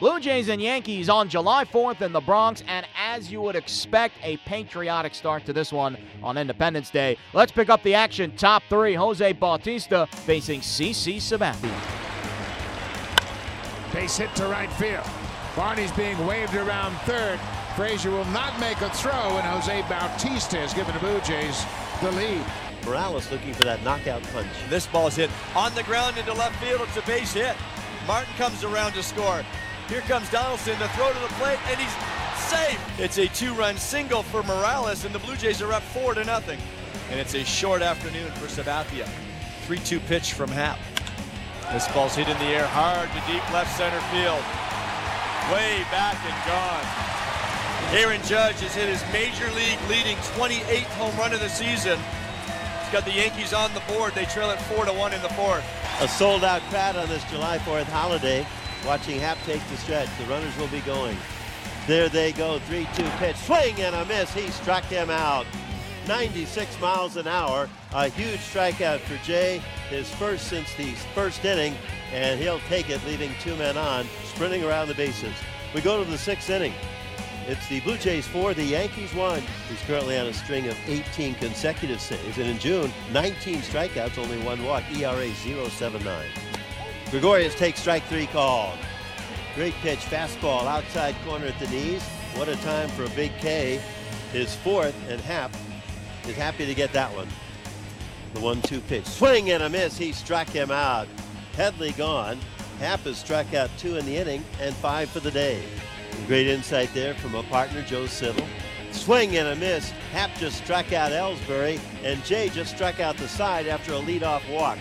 Blue Jays and Yankees on July 4th in the Bronx, and as you would expect, a patriotic start to this one on Independence Day. Let's pick up the action. Top three Jose Bautista facing CC Sabathia. Base hit to right field. Barney's being waved around third. Frazier will not make a throw, and Jose Bautista has given the Blue Jays the lead. Morales looking for that knockout punch. This ball is hit on the ground into left field. It's a base hit. Martin comes around to score. Here comes Donaldson to throw to the plate, and he's safe. It's a two-run single for Morales, and the Blue Jays are up four to nothing. And it's a short afternoon for Sabathia. 3-2 pitch from Happ. This ball's hit in the air hard to deep left center field. Way back and gone. Aaron Judge has hit his major league leading 28th home run of the season. He's got the Yankees on the board. They trail it 4 to 1 in the fourth. A sold out crowd on this July 4th holiday watching Happ take the stretch. The runners will be going. There they go. 3 2 pitch. Swing and a miss. He struck him out. 96 miles an hour. A huge strikeout for Jay. His first since the first inning, and he'll take it, leaving two men on, sprinting around the bases. We go to the sixth inning. It's the Blue Jays 4, the Yankees 1. He's currently on a string of 18 consecutive saves, and in June, 19 strikeouts, only one walk, ERA 0.79. Gregorius takes strike three called. Great pitch, fastball, outside corner at the knees. What a time for a big K. His fourth, and Happ is happy to get that one. The one-two pitch, swing and a miss. He struck him out. Headley gone. Happ has struck out two in the inning and five for the day. Great insight there from a partner, Joe Siddall. Swing and a miss. Happ just struck out Ellsbury, and Jay just struck out the side after a leadoff walk.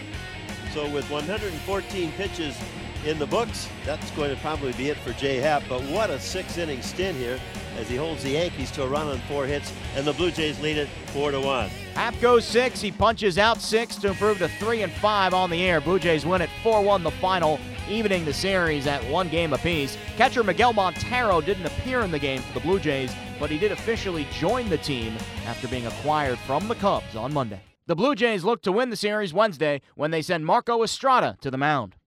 So with 114 pitches in the books, that's going to probably be it for Jay Happ. But what a six-inning stint here as he holds the Yankees to a run on four hits, and the Blue Jays lead it four to one. Happ goes six. He punches out six to improve to three and five on the air. Blue Jays win it 4-1 the final, evening the series at one game apiece. Catcher Miguel Montero didn't appear in the game for the Blue Jays, but he did officially join the team after being acquired from the Cubs on Monday. The Blue Jays look to win the series Wednesday when they send Marco Estrada to the mound.